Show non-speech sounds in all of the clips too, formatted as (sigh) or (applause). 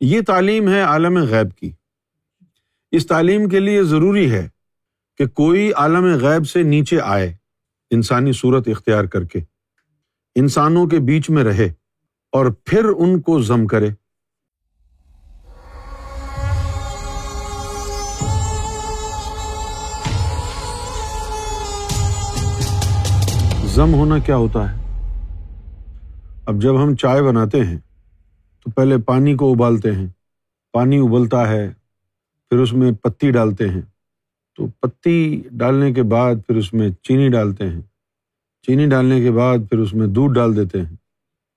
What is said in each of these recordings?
یہ تعلیم ہے عالم غیب کی۔ اس تعلیم کے لیے ضروری ہے کہ کوئی عالم غیب سے نیچے آئے، انسانی صورت اختیار کر کے، انسانوں کے بیچ میں رہے اور پھر ان کو ضم کرے۔ ضم ہونا کیا ہوتا ہے؟ اب جب ہم چائے بناتے ہیں تو پہلے پانی کو ابالتے ہیں۔ پانی ابلتا ہے، پھر اس میں پتی ڈالتے ہیں۔ تو پتی ڈالنے کے بعد پھر اس میں چینی ڈالتے ہیں۔ چینی ڈالنے کے بعد پھر اس میں دودھ ڈال دیتے ہیں۔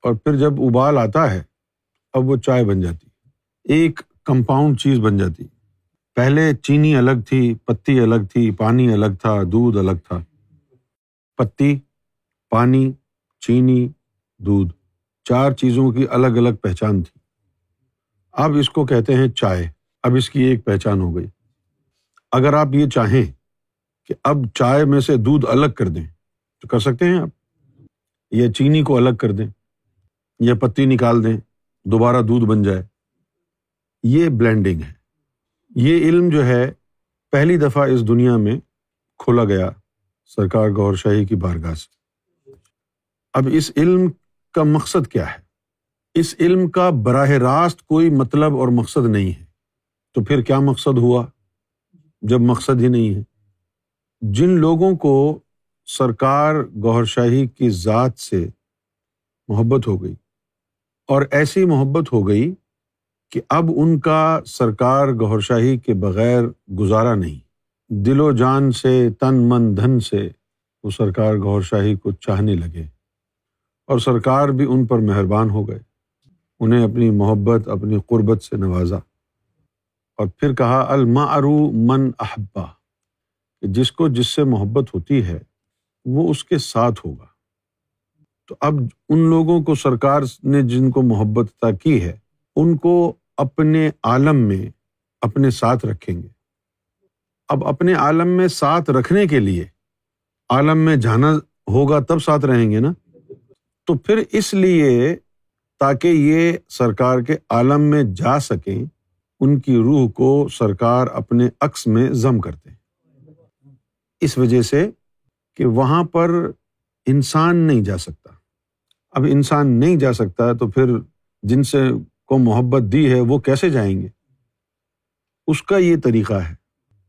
اور پھر جب ابال آتا ہے، اب وہ چائے بن جاتی۔ ایک کمپاؤنڈ چیز بن جاتی۔ پہلے چینی الگ تھی، پتی الگ تھی، پانی الگ تھا، دودھ الگ تھا۔ پتی، پانی، چینی، دودھ۔ چار چیزوں کی الگ الگ پہچان تھی۔ اب اس کو کہتے ہیں چائے۔ اب اس کی ایک پہچان ہو گئی۔ اگر آپ یہ چاہیں کہ اب چائے میں سے دودھ الگ کر دیں، تو کر سکتے ہیں آپ۔ یا چینی کو الگ کر دیں، یا پتی نکال دیں، دوبارہ دودھ بن جائے۔ یہ بلینڈنگ ہے۔ یہ علم جو ہے، پہلی دفعہ اس دنیا میں کھولا گیا سرکار گور شاہی کی بارگاہ سے۔ اب اس علم کا مقصد کیا ہے؟ اس علم کا براہ راست کوئی مطلب اور مقصد نہیں ہے۔ تو پھر کیا مقصد ہوا؟ جب مقصد ہی نہیں ہے۔ جن لوگوں کو سرکار گور شاہی کی ذات سے محبت ہو گئی اور ایسی محبت ہو گئی کہ اب ان کا سرکار گور شاہی کے بغیر گزارا نہیں۔ دل و جان سے، تن من دھن سے وہ سرکار گور شاہی کو چاہنے لگے۔ اور سرکار بھی ان پر مہربان ہو گئے۔ انہیں اپنی محبت، اپنی قربت سے نوازا۔ اور پھر کہا، المعرو من احبا۔ کہ جس کو جس سے محبت ہوتی ہے، وہ اس کے ساتھ ہوگا۔ تو اب ان لوگوں کو سرکار نے جن کو محبت کی ہے، ان کو اپنے عالم میں اپنے ساتھ رکھیں گے۔ اب اپنے عالم میں ساتھ رکھنے کے لیے، عالم میں جانا ہوگا تب ساتھ رہیں گے نا؟ تو پھر اس لیے تاکہ یہ سرکار کے عالم میں جا سکیں، ان کی روح کو سرکار اپنے عکس میں ضم کرتے ہیں۔ اس وجہ سے کہ وہاں پر انسان نہیں جا سکتا۔ اب انسان نہیں جا سکتا تو پھر جن سے کو محبت دی ہے وہ کیسے جائیں گے؟ اس کا یہ طریقہ ہے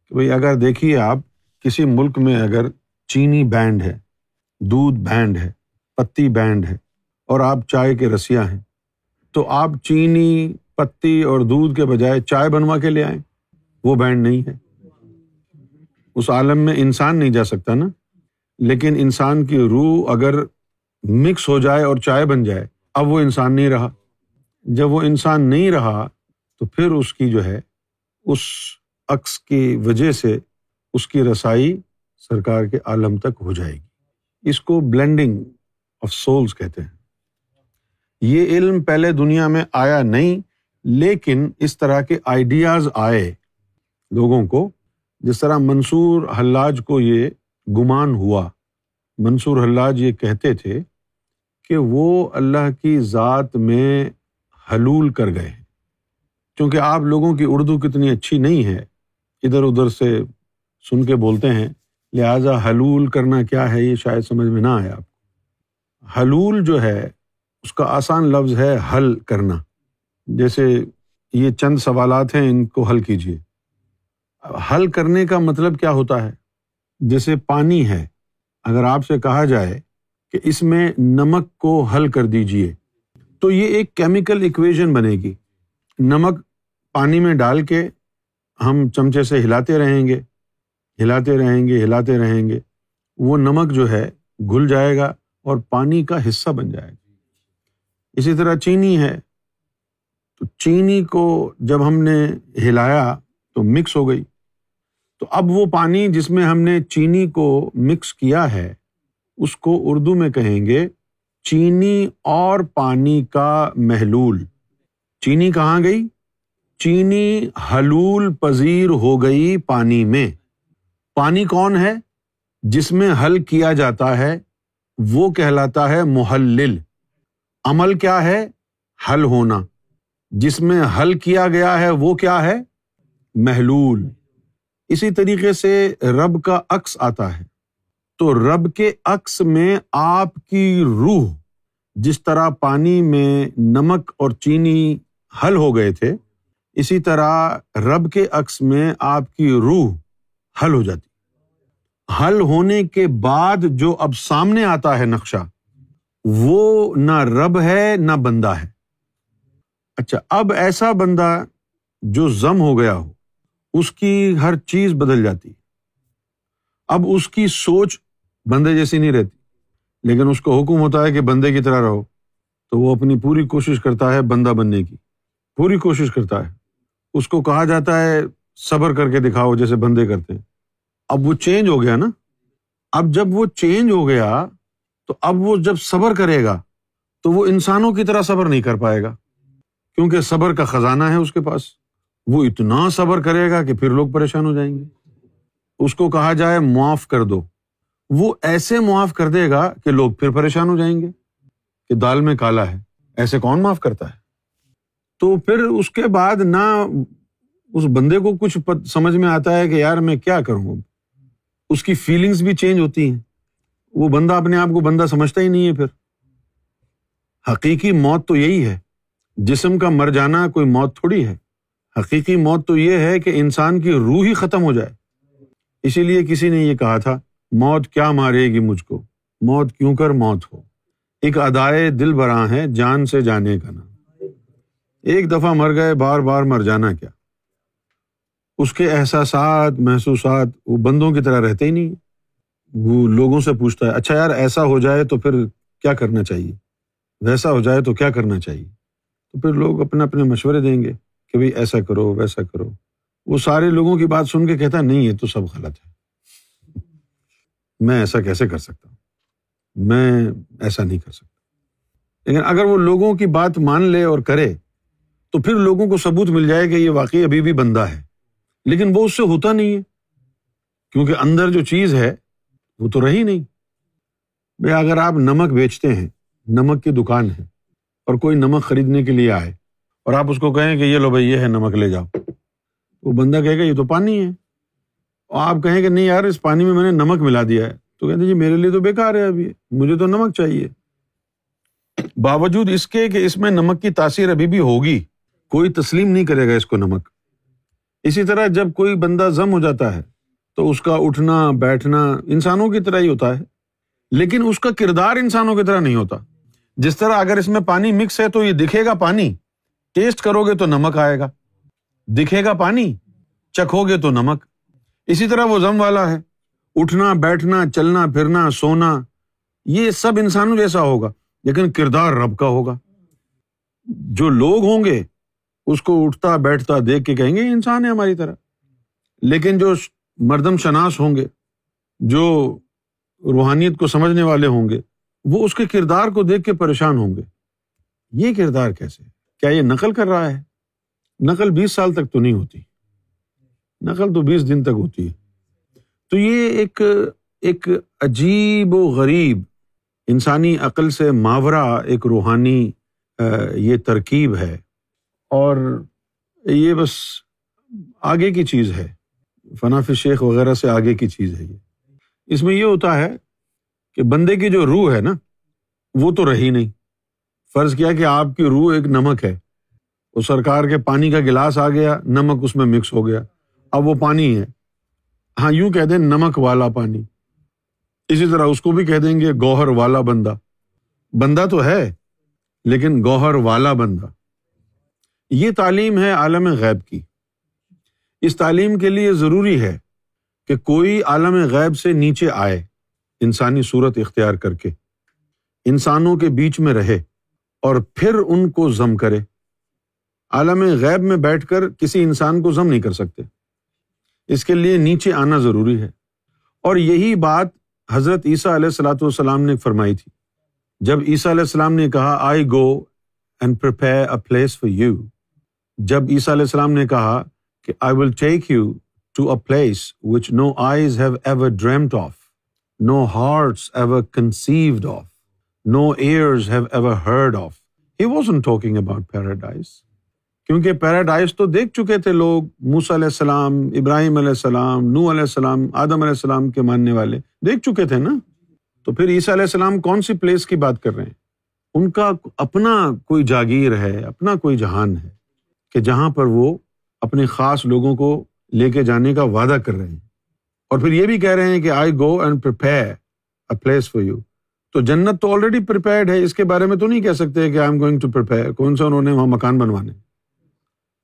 کہ بھائی اگر دیکھیے آپ، کسی ملک میں اگر چینی بینڈ ہے، دودھ بینڈ ہے پتی بینڈ ہے اور آپ چائے کے رسیاں ہیں۔ تو آپ چینی، پتی اور دودھ کے بجائے چائے بنوا کے لے آئیں۔ وہ بینڈ نہیں ہے۔ اس عالم میں انسان نہیں جا سکتا نا۔ لیکن انسان کی روح اگر مکس ہو جائے اور چائے بن جائے، اب وہ انسان نہیں رہا۔ جب وہ انسان نہیں رہا، تو پھر اس کی جو ہے، اس عکس کی وجہ سے اس کی رسائی سرکار کے عالم تک ہو جائے گی۔ اس کو بلینڈنگ آف سولس کہتے ہیں۔ یہ علم پہلے دنیا میں آیا نہیں، لیکن اس طرح کے آئیڈیاز آئے لوگوں کو، جس طرح منصور حلاج کو یہ گمان ہوا۔ منصور حلاج یہ کہتے تھے کہ وہ اللہ کی ذات میں حلول کر گئے کیونکہ آپ لوگوں کی اردو کتنی اچھی نہیں ہے، ادھر ادھر سے سن کے بولتے ہیں، لہٰذا حلول کرنا کیا ہے یہ شاید سمجھ میں نہ آئے آپ حلول جو ہے، اس کا آسان لفظ ہے حل کرنا۔ جیسے یہ چند سوالات ہیں، ان کو حل کیجیے حل کرنے کا مطلب کیا ہوتا ہے؟ جیسے پانی ہے، اگر آپ سے کہا جائے کہ اس میں نمک کو حل کر دیجیے تو یہ ایک کیمیکل اکویژن بنے گی نمک پانی میں ڈال کے ہم چمچے سے ہلاتے رہیں گے، ہلاتے رہیں گے، ہلاتے رہیں گے، وہ نمک جو ہے گھل جائے گا۔ اور پانی کا حصہ بن جائے گا۔ اسی طرح چینی ہے۔ تو چینی کو جب ہم نے ہلایا تو مکس ہو گئی۔ تو اب وہ پانی جس میں ہم نے چینی کو مکس کیا ہے، اس کو اردو میں کہیں گے چینی اور پانی کا محلول۔ چینی کہاں گئی؟ چینی حلول پذیر ہو گئی پانی میں۔ پانی کون ہے؟ جس میں حل کیا جاتا ہے وہ کہلاتا ہے محلل۔ عمل کیا ہے؟ حل ہونا۔ جس میں حل کیا گیا ہے، وہ کیا ہے؟ محلول۔ اسی طریقے سے رب کا عکس آتا ہے۔ تو رب کے عکس میں آپ کی روح، جس طرح پانی میں نمک اور چینی حل ہو گئے تھے، اسی طرح رب کے عکس میں آپ کی روح حل ہو جاتی۔ حل ہونے کے بعد جو اب سامنے آتا ہے نقشہ، وہ نہ رب ہے، نہ بندہ ہے۔ اچھا اب ایسا بندہ جو زم ہو گیا ہو، اس کی ہر چیز بدل جاتی۔ اب اس کی سوچ بندے جیسی نہیں رہتی، لیکن اس کو حکم ہوتا ہے کہ بندے کی طرح رہو۔ تو وہ اپنی پوری کوشش کرتا ہے بندہ بننے کی۔ پوری کوشش کرتا ہے۔ اس کو کہا جاتا ہے صبر کر کے دکھاؤ، جیسے بندے کرتے ہیں۔ اب وہ چینج ہو گیا نا۔ اب جب وہ چینج ہو گیا، تو اب وہ جب صبر کرے گا، تو وہ انسانوں کی طرح صبر نہیں کر پائے گا۔ کیونکہ صبر کا خزانہ ہے اس کے پاس۔ وہ اتنا صبر کرے گا کہ پھر لوگ پریشان ہو جائیں گے۔ اس کو کہا جائے معاف کر دو۔ وہ ایسے معاف کر دے گا کہ لوگ پھر پریشان ہو جائیں گے کہ دال میں کالا ہے۔ ایسے کون معاف کرتا ہے؟ تو پھر اس کے بعد نہ اس بندے کو کچھ سمجھ میں آتا ہے کہ یار میں کیا کروں اس کی فیلنگس بھی چینج ہوتی ہیں۔ وہ بندہ اپنے آپ کو بندہ سمجھتا ہی نہیں ہے پھر۔ حقیقی موت تو یہی ہے۔ جسم کا مر جانا کوئی موت تھوڑی ہے۔ حقیقی موت تو یہ ہے کہ انسان کی روح ہی ختم ہو جائے۔ اسی لیے کسی نے یہ کہا تھا، موت کیا مارے گی مجھ کو؟ موت کیوں کر موت ہو؟ ایک ادائے دل براں ہے جان سے جانے کا نام۔ ایک دفعہ مر گئے، بار بار مر جانا کیا؟ اس کے احساسات، محسوسات وہ بندوں کی طرح رہتے ہی نہیں۔ وہ لوگوں سے پوچھتا ہے اچھا یار، ایسا ہو جائے تو پھر کیا کرنا چاہیے؟ ویسا ہو جائے تو کیا کرنا چاہیے؟ تو پھر لوگ اپنے اپنے مشورے دیں گے کہ بھائی ایسا کرو، ویسا کرو۔ وہ سارے لوگوں کی بات سن کے کہتا نہیں، یہ تو سب غلط ہے۔ میں ایسا کیسے کر سکتا ہوں؟ میں ایسا نہیں کر سکتا۔ لیکن اگر وہ لوگوں کی بات مان لے اور کرے، تو پھر لوگوں کو ثبوت مل جائے کہ یہ واقعی ابھی بھی بندہ ہے۔ لیکن وہ اس سے ہوتا نہیں ہے۔ کیونکہ اندر جو چیز ہے، وہ تو رہی نہیں۔ بھائی اگر آپ نمک بیچتے ہیں، نمک کی دکان ہے اور کوئی نمک خریدنے کے لیے آئے اور آپ اس کو کہیں کہ یہ لو بھائی یہ ہے، نمک لے جاؤ۔ وہ بندہ کہے گا، یہ تو پانی ہے۔ اور آپ کہیں کہ نہیں یار، اس پانی میں میں نے نمک ملا دیا ہے۔ تو کہتے جی میرے لیے تو بےکار ہے ابھی مجھے تو نمک چاہیے۔ باوجود اس کے کہ اس میں نمک کی تاثیر ابھی بھی ہوگی، کوئی تسلیم نہیں کرے گا اس کو نمک۔ اسی طرح جب کوئی بندہ زم ہو جاتا ہے تو اس کا اٹھنا، بیٹھنا انسانوں کی طرح ہی ہوتا ہے، لیکن اس کا کردار انسانوں کی طرح نہیں ہوتا۔ جس طرح اگر اس میں پانی مکس ہے تو یہ دکھے گا پانی، ٹیسٹ کرو گے تو نمک آئے گا۔ دکھے گا پانی، چکھو گے تو نمک۔ اسی طرح وہ زم والا ہے، اٹھنا، بیٹھنا، چلنا، پھرنا، سونا، یہ سب انسانوں جیسا ہوگا، لیکن کردار رب کا ہوگا۔ جو لوگ ہوں گے اس کو اٹھتا بیٹھتا دیکھ کے کہیں گے انسان ہے ہماری طرح۔ لیکن جو مردم شناس ہوں گے، جو روحانیت کو سمجھنے والے ہوں گے، وہ اس کے کردار کو دیکھ کے پریشان ہوں گے۔ یہ کردار کیسے کیا یہ نقل کر رہا ہے؟ نقل بیس سال تک تو نہیں ہوتی۔ نقل تو بیس دن تک ہوتی ہے۔ تو یہ ایک ایک عجیب و غریب، انسانی عقل سے ماورا ایک روحانی یہ ترکیب ہے۔ اور یہ بس آگے کی چیز ہے۔ فناف شیخ وغیرہ سے آگے کی چیز ہے یہ۔ اس میں یہ ہوتا ہے کہ بندے کی جو روح ہے نا، وہ تو رہی نہیں۔ فرض کیا کہ آپ کی روح ایک نمک ہے۔ وہ سرکار کے پانی کا گلاس آ گیا، نمک اس میں مکس ہو گیا۔ اب وہ پانی ہے۔ ہاں یوں کہہ دیں نمک والا پانی۔ اسی طرح اس کو بھی کہہ دیں گے گوہر والا بندہ۔ بندہ تو ہے، لیکن گوہر والا بندہ۔ یہ تعلیم ہے عالم غیب کی۔ اس تعلیم کے لیے ضروری ہے کہ کوئی عالم غیب سے نیچے آئے، انسانی صورت اختیار کر کے، انسانوں کے بیچ میں رہے اور پھر ان کو ضم کرے۔ عالم غیب میں بیٹھ کر کسی انسان کو ضم نہیں کر سکتے۔ اس کے لیے نیچے آنا ضروری ہے۔ اور یہی بات حضرت عیسیٰ علیہ السلاۃ والسلام نے فرمائی تھی۔ جب عیسیٰ علیہ السلام نے کہا I go and prepare a place for you جب عیسیٰ علیہ السلام نے کہا کہ I will take you to a place which no eyes have ever dreamed of no hearts ever conceived of no ears have ever heard of he was in talking about paradise کیونکہ paradise تو دیکھ چکے تھے لوگ موسا علیہ السلام، ابراہیم علیہ السلام نو علیہ السلام، آدم علیہ السلام کے ماننے والے دیکھ چکے تھے نا؟ تو پھر عیسیٰ علیہ السلام کون سی پلیس کی بات کر رہے ہیں؟ ان کا اپنا کوئی جاگیر ہے، اپنا کوئی جہان ہے۔ کہ جہاں پر وہ اپنے خاص لوگوں کو لے کے جانے کا وعدہ کر رہے ہیں۔ اور پھر یہ بھی کہہ رہے ہیں کہ I go and a place for you تو جنت تو آلریڈی پریپیئرڈ ہے، اس کے بارے میں تو نہیں کہہ سکتے کہ آئی ایم گوئنگ ٹو کون سا انہوں نے وہاں مکان بنوانے؟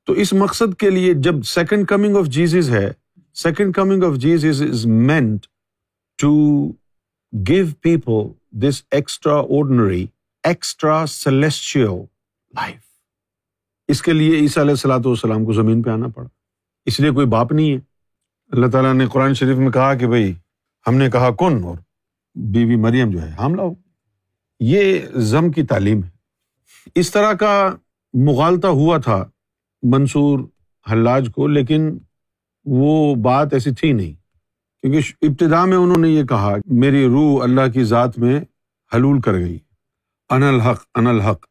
تو اس مقصد کے لیے جب سیکنڈ کمنگ آف جیزز ہے second coming of Jesus is meant to give people this extraordinary extra celestial life اس کے لیے عیسیٰ علیہ السلاۃ والسلام کو زمین پہ آنا پڑا۔ اس لیے کوئی باپ نہیں ہے۔ اللہ تعالیٰ نے قرآن شریف میں کہا کہ بھائی، ہم نے کہا کن اور بیوی مریم جو ہے، حاملہ ہو۔ یہ ضم کی تعلیم ہے۔ اس طرح کا مغالطہ ہوا تھا منصور حلاج کو، لیکن وہ بات ایسی تھی نہیں۔ کیونکہ ابتدا میں انہوں نے یہ کہا، میری روح اللہ کی ذات میں حلول کر گئی۔ ان الحق ان الحق۔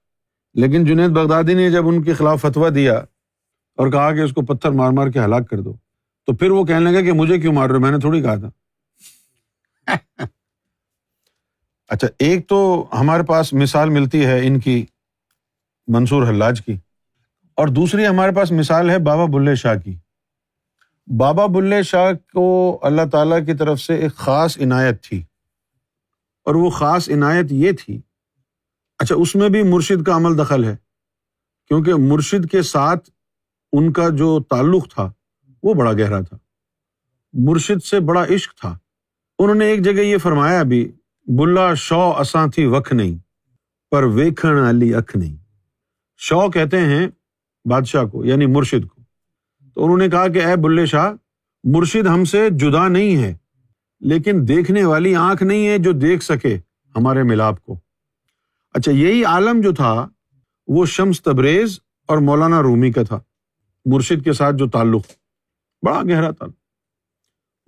لیکن جنید بغدادی نے جب ان کے خلاف فتویٰ دیا اور کہا کہ اس کو پتھر مار مار کے ہلاک کر دو، تو پھر وہ کہنے لگا کہ مجھے کیوں مار رہے میں نے تھوڑی کہا تھا۔ (laughs) اچھا ایک تو ہمارے پاس مثال ملتی ہے ان کی، منصور حلاج کی، اور دوسری ہمارے پاس مثال ہے بابا بلے شاہ کی۔ بابا بلے شاہ کو اللہ تعالیٰ کی طرف سے ایک خاص عنایت تھی، اور وہ خاص عنایت یہ تھی اچھا اس میں بھی مرشد کا عمل دخل ہے، کیونکہ مرشد کے ساتھ ان کا جو تعلق تھا، وہ بڑا گہرا تھا۔ مرشد سے بڑا عشق تھا۔ انہوں نے ایک جگہ یہ فرمایا بھی، بلا شو اساں تھی وکھ نہیں، پر ویکھن علی اکھ نہیں۔ شو کہتے ہیں بادشاہ کو یعنی مرشد کو۔ تو انہوں نے کہا کہ اے بلے شاہ، مرشد ہم سے جدا نہیں ہے، لیکن دیکھنے والی آنکھ نہیں ہے جو دیکھ سکے ہمارے ملاپ کو۔ اچھا یہی عالم جو تھا، وہ شمس تبریز اور مولانا رومی کا تھا، مرشد کے ساتھ جو تعلق، بڑا گہرا تعلق۔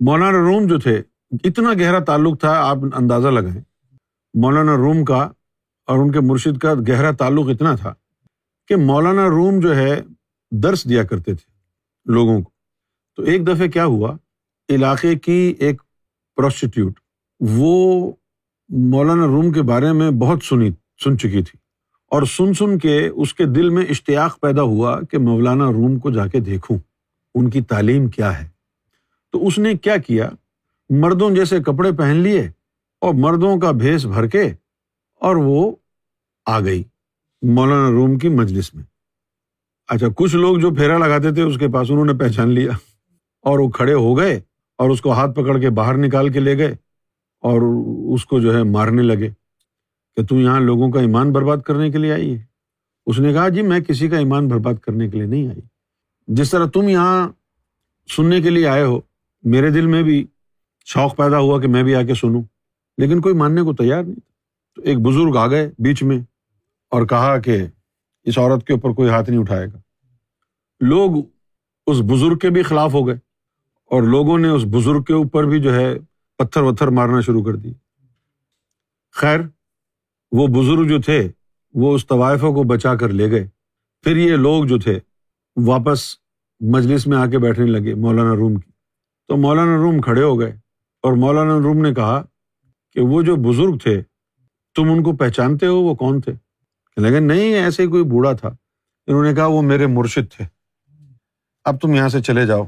مولانا روم جو تھے، اتنا گہرا تعلق تھا، آپ اندازہ لگائیں۔ مولانا روم کا اور ان کے مرشد کا گہرا تعلق اتنا تھا کہ مولانا روم جو ہے، درس دیا کرتے تھے لوگوں کو۔ تو ایک دفعہ کیا ہوا؟ علاقے کی ایک پروسٹیٹیوٹ وہ مولانا روم کے بارے میں بہت سنی سن چکی تھی۔ اور سن سن کے اس کے دل میں اشتیاق پیدا ہوا کہ مولانا روم کو جا کے دیکھوں، ان کی تعلیم کیا ہے۔ تو اس نے کیا کیا؟ مردوں جیسے کپڑے پہن لیے اور مردوں کا بھیس بھر کے اور وہ آ گئی مولانا روم کی مجلس میں۔ اچھا کچھ لوگ جو پھیرا لگاتے تھے اس کے پاس انہوں نے پہچان لیا اور وہ کھڑے ہو گئے اور اس کو ہاتھ پکڑ کے باہر نکال کے لے گئے اور اس کو جو ہے مارنے لگے۔ کہ تم یہاں لوگوں کا ایمان برباد کرنے کے لیے آئی ہے؟ اس نے کہا جی میں کسی کا ایمان برباد کرنے کے لیے نہیں آئی۔ جس طرح تم یہاں سننے کے لیے آئے ہو، میرے دل میں بھی شوق پیدا ہوا کہ میں بھی آ کے سنوں۔ لیکن کوئی ماننے کو تیار نہیں تو ایک بزرگ آ گئے بیچ میں اور کہا کہ اس عورت کے اوپر کوئی ہاتھ نہیں اٹھائے گا۔ لوگ اس بزرگ کے بھی خلاف ہو گئے اور لوگوں نے اس بزرگ کے اوپر بھی جو ہے پتھر وتھر مارنا شروع کر دی خیر وہ بزرگ جو تھے، وہ اس طوائفوں کو بچا کر لے گئے۔ پھر یہ لوگ جو تھے، واپس مجلس میں آ کے بیٹھنے لگے مولانا روم کی۔ تو مولانا روم کھڑے ہو گئے اور مولانا روم نے کہا کہ وہ جو بزرگ تھے، تم ان کو پہچانتے ہو؟ وہ کون تھے؟ لیکن نہیں، ایسے کوئی بوڑھا تھا۔ انہوں نے کہا، وہ میرے مرشد تھے۔ اب تم یہاں سے چلے جاؤ،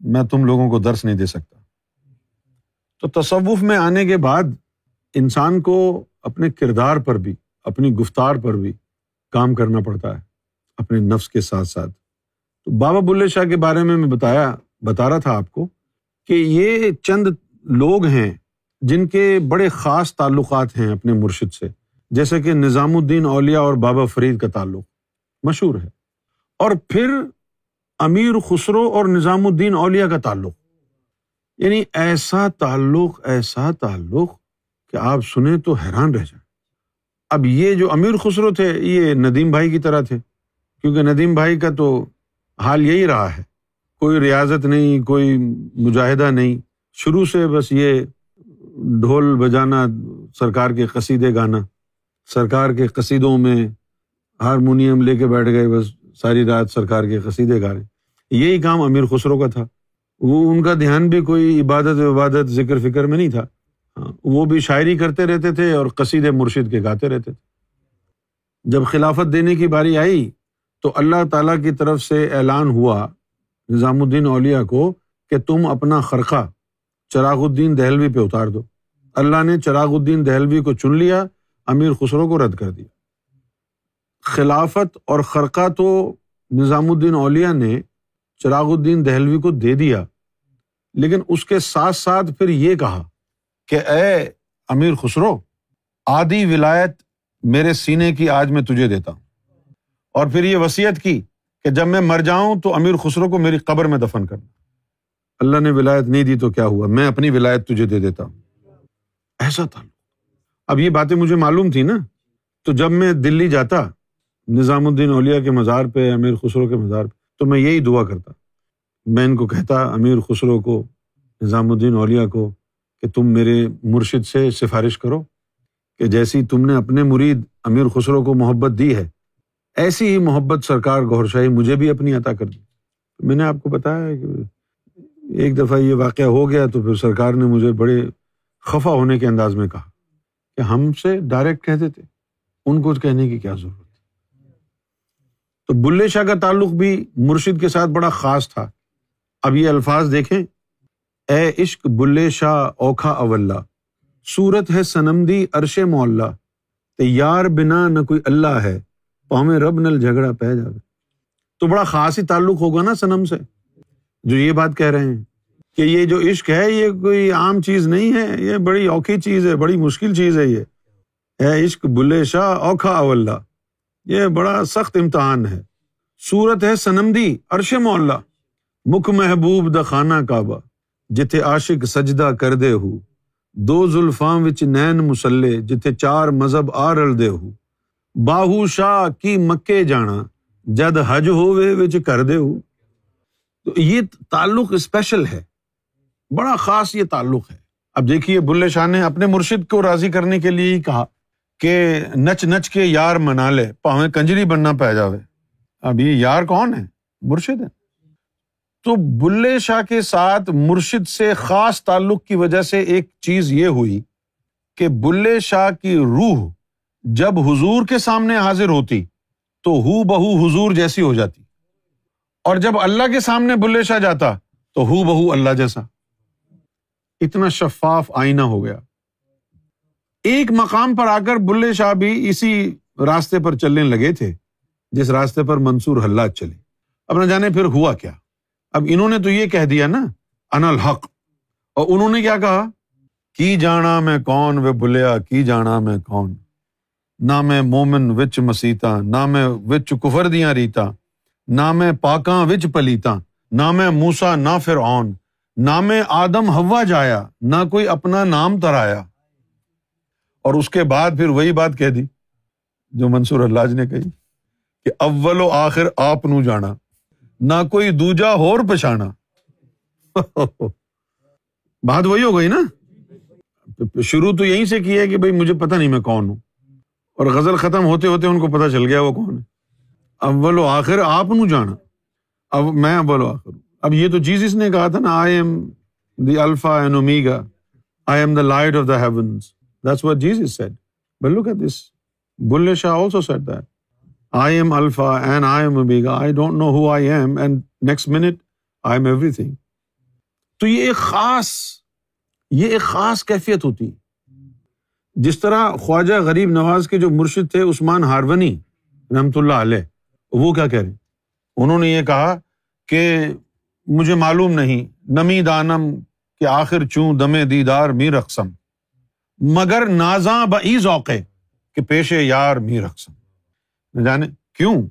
میں تم لوگوں کو درس نہیں دے سکتا۔ تو تصوف میں آنے کے بعد انسان کو اپنے کردار پر بھی، اپنی گفتار پر بھی کام کرنا پڑتا ہے، اپنے نفس کے ساتھ ساتھ۔ تو بابا بلے شاہ کے بارے میں میں بتایا، بتا رہا تھا آپ کو کہ یہ چند لوگ ہیں جن کے بڑے خاص تعلقات ہیں اپنے مرشد سے، جیسے کہ نظام الدین اولیا اور بابا فرید کا تعلق مشہور ہے۔ اور پھر امیر خسرو اور نظام الدین اولیا کا تعلق۔ یعنی ایسا تعلق ایسا تعلق کہ آپ سنیں تو حیران رہ جائیں۔ اب یہ جو امیر خسرو تھے، یہ ندیم بھائی کی طرح تھے۔ کیونکہ ندیم بھائی کا تو حال یہی رہا ہے۔ کوئی ریاضت نہیں، کوئی مجاہدہ نہیں۔ شروع سے بس یہ ڈھول بجانا، سرکار کے قصیدے گانا۔ سرکار کے قصیدوں میں ہارمونیم لے کے بیٹھ گئے، بس ساری رات سرکار کے قصیدے گا رہے۔ یہی کام امیر خسرو کا تھا۔ وہ ان کا دھیان بھی کوئی عبادت عبادت، ذکر فکر میں نہیں تھا۔ وہ بھی شاعری کرتے رہتے تھے اور قصید مرشد کے گاتے رہتے تھے۔ جب خلافت دینے کی باری آئی تو اللہ تعالیٰ کی طرف سے اعلان ہوا نظام الدین اولیا کو کہ تم اپنا خرقہ چراغ الدین دہلوی پہ اتار دو۔ اللہ نے چراغ الدین دہلوی کو چن لیا، امیر خسرو کو رد کر دیا۔ خلافت اور خرقہ تو نظام الدین اولیا نے چراغ الدین دہلوی کو دے دیا، لیکن اس کے ساتھ ساتھ پھر یہ کہا کہ اے امیر خسرو، آدھی ولایت میرے سینے کی آج میں تجھے دیتا ہوں۔ اور پھر یہ وسیعت کی کہ جب میں مر جاؤں تو امیر خسرو کو میری قبر میں دفن کرنا۔ اللہ نے ولایت نہیں دی تو کیا ہوا؟ میں اپنی ولایت تجھے دے دیتا ہوں۔ ایسا تھا۔ اب یہ باتیں مجھے معلوم تھی نا۔ تو جب میں دلی جاتا، نظام الدین اولیا کے مزار پہ، امیر خسرو کے مزار پہ، تو میں یہی دعا کرتا۔ میں ان کو کہتا، امیر خسرو کو، نظام الدین اولیا کو کہ تم میرے مرشد سے سفارش کرو کہ جیسی تم نے اپنے مرید امیر خسرو کو محبت دی ہے، ایسی ہی محبت سرکار گور شاہی مجھے بھی اپنی عطا کر دی۔ میں نے آپ کو بتایا کہ ایک دفعہ یہ واقعہ ہو گیا تو پھر سرکار نے مجھے بڑے خفا ہونے کے انداز میں کہا کہ ہم سے ڈائریکٹ کہتے تھے، ان کو کہنے کی کیا ضرورت تو بلے شاہ کا تعلق بھی مرشد کے ساتھ بڑا خاص تھا۔ اب یہ الفاظ دیکھیں۔ اے عشق بلے شاہ اوکھا اول سورت ہے سنم دی عرش مولا یار بنا نہ کوئی اللہ ہے پاؤں رب نل جھگڑا پہ جاوے۔ تو بڑا خاص ہی تعلق ہوگا نا سنم سے۔ جو یہ بات کہہ رہے ہیں کہ یہ جو عشق ہے، یہ کوئی عام چیز نہیں ہے، یہ بڑی اوکھی چیز ہے، بڑی مشکل چیز ہے یہ۔ اے عشق بلے شاہ اوکھا اول یہ بڑا سخت امتحان ہے۔ سورت ہے سنم دی عرش مولا مکھ محبوب دا خانہ کعبہ۔ جتھے عاشق سجدہ کر دے ہو دو زلفاں وچ نین مسلے جتھے چار مذہب آ رل دے ہو باہو شاہ کی مکے جانا جد حج ہووے وچ کر دے ہو تو یہ تعلق اسپیشل ہے بڑا خاص یہ تعلق ہے اب دیکھیے بلے شاہ نے اپنے مرشد کو راضی کرنے کے لیے ہی کہا کہ نچ نچ کے یار منا لے پاویں کنجری بننا پی جاوے اب یہ یار کون ہے مرشد ہے تو بلے شاہ کے ساتھ مرشد سے خاص تعلق کی وجہ سے ایک چیز یہ ہوئی کہ بلے شاہ کی روح جب حضور کے سامنے حاضر ہوتی تو ہو بہو حضور جیسی ہو جاتی اور جب اللہ کے سامنے بلے شاہ جاتا تو ہو بہو اللہ جیسا اتنا شفاف آئینہ ہو گیا ایک مقام پر آ کر بلے شاہ بھی اسی راستے پر چلنے لگے تھے جس راستے پر منصور حلات چلے۔ اب نہ جانے پھر ہوا کیا۔ اب انہوں نے تو یہ کہہ دیا نا ان الحق۔ اور انہوں نے کیا کہا؟ کی جانا میں کون و بلیا کی جانا میں کون۔ نہ میں مومن وچ مسیتا، نہ میں وچ کفر دیا ریتا۔ نہ میں پاکاں وچ پلیتا۔ نہ میں موسا نہ پھر نہ میں آدم ہوا جایا، نہ کوئی اپنا نام ترایا۔ اور اس کے بعد پھر وہی بات کہہ دی جو منصور اللہ نے کہی کہ اول و آخر آپ نو جانا۔ نہ کوئی دوجا ہور پچھانا۔ بات وہی ہو گئی نا۔ شروع تو یہیں سے کی ہے کہ بھائی مجھے پتا نہیں میں کون ہوں۔ اور غزل ختم ہوتے ہوتے ان کو پتا چل گیا وہ کون ہے۔ اول و آخر آپ نو جانا۔ اب میں اول و آخر ہوں۔ اب یہ تو چیز اس نے کہا تھا نا I am the alpha and omega I am the light of the heavens that's what Jesus said but look at this Bulleh Shah also said that I am alpha and I am omega I don't know who I am and next minute I am everything تو یہ ایک خاص، یہ ایک خاص کیفیت ہوتی جس طرح خواجہ غریب نواز کے جو مرشد تھے، عثمان ہارونی رحمۃ اللہ علیہ، وہ کیا کہہ رہے انہوں نے یہ کہا کہ مجھے معلوم نہیں، نمی دانم کہ آخر چوں دمے دیدار می رقصم مگر نازاں بئی ذوقے کہ پیشے یار می رقصم جانے کیوں؟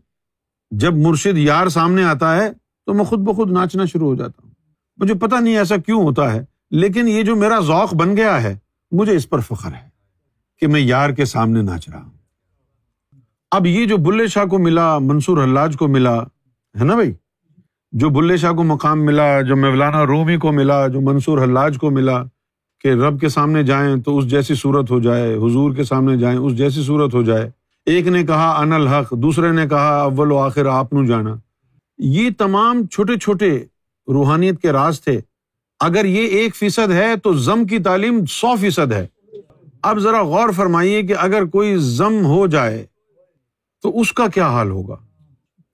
جب مرشد یار سامنے آتا ہے تو میں خود بخود ناچنا شروع ہو جاتا ہوں۔ مجھے پتا نہیں ایسا کیوں ہوتا ہے، لیکن یہ جو میرا ذوق بن گیا ہے، مجھے اس پر فخر ہے کہ میں یار کے سامنے ناچ رہا ہوں۔ اب یہ جو بلے شاہ کو ملا، منصور حلاج کو ملا، ہے نا بھائی؟ جو بلے شاہ کو مقام ملا، جو مولانا رومی کو ملا، جو منصور حلاج کو ملا، کہ رب کے سامنے جائیں تو اس جیسی صورت ہو جائے، حضور کے سامنے جائیں، اس جیسی صورت ہو جائے ایک نے کہا ان الحق. دوسرے نے کہا، اول و آخر، آپ نو جانا. یہ تمام چھوٹے چھوٹے روحانیت کے راز تھے۔ اگر یہ ایک فیصد ہے، تو زم کی تعلیم سو فیصد ہے۔ اب ذرا غور فرمائیے کہ اگر کوئی زم ہو جائے، تو اس کا کیا حال ہوگا؟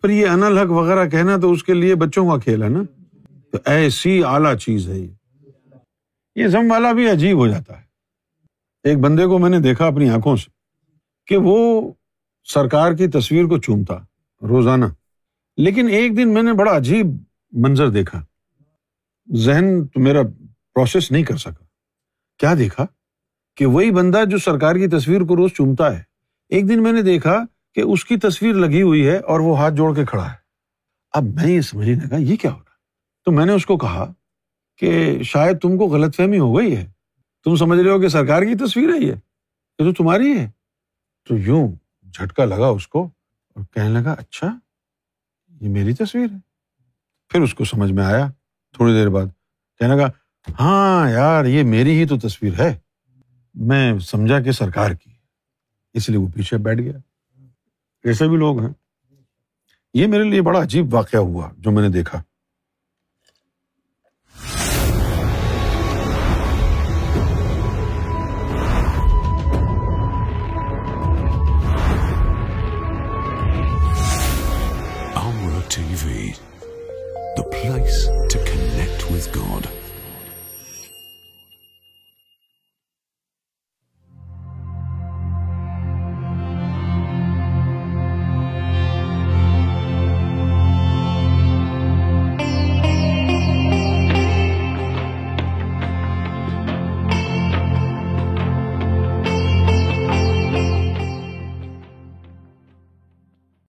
پھر یہ ان الحق وغیرہ کہنا تو اس کے لیے بچوں کا کھیل ہے نا؟ تو ایسی اعلیٰ چیز ہے یہ۔ یہ زم والا بھی عجیب ہو جاتا ہے۔ ایک بندے کو میں نے دیکھا اپنی آنکھوں سے کہ وہ سرکار کی تصویر کو چومتا، روزانہ۔ لیکن ایک دن میں نے بڑا عجیب منظر دیکھا۔ ذہن تو میرا پروسیس نہیں کر سکا۔ کیا دیکھا؟ کہ وہی بندہ جو سرکار کی تصویر کو روز چومتا ہے۔ ایک دن میں نے دیکھا کہ اس کی تصویر لگی ہوئی ہے اور وہ ہاتھ جوڑ کے کھڑا ہے۔ اب میں یہ سمجھنے لگا، یہ کیا ہو رہا تو میں نے اس کو کہا کہ شاید تم کو غلط فہمی ہو گئی ہے۔ تم سمجھ رہے ہو کہ سرکار کی تصویر ہے یہ تو تمہاری ہے۔ تو یوں جھٹکا لگا اس کو اور کہنے لگا اچھا یہ میری تصویر ہے۔ پھر اس کو سمجھ میں آیا تھوڑی دیر بعد۔ کہنے لگا ہاں یار، یہ میری ہی تو تصویر ہے۔ میں سمجھا کہ سرکار کی۔ اس لیے وہ پیچھے بیٹھ گیا۔ ایسے بھی لوگ ہیں۔ یہ میرے لیے بڑا عجیب واقعہ ہوا جو میں نے دیکھا۔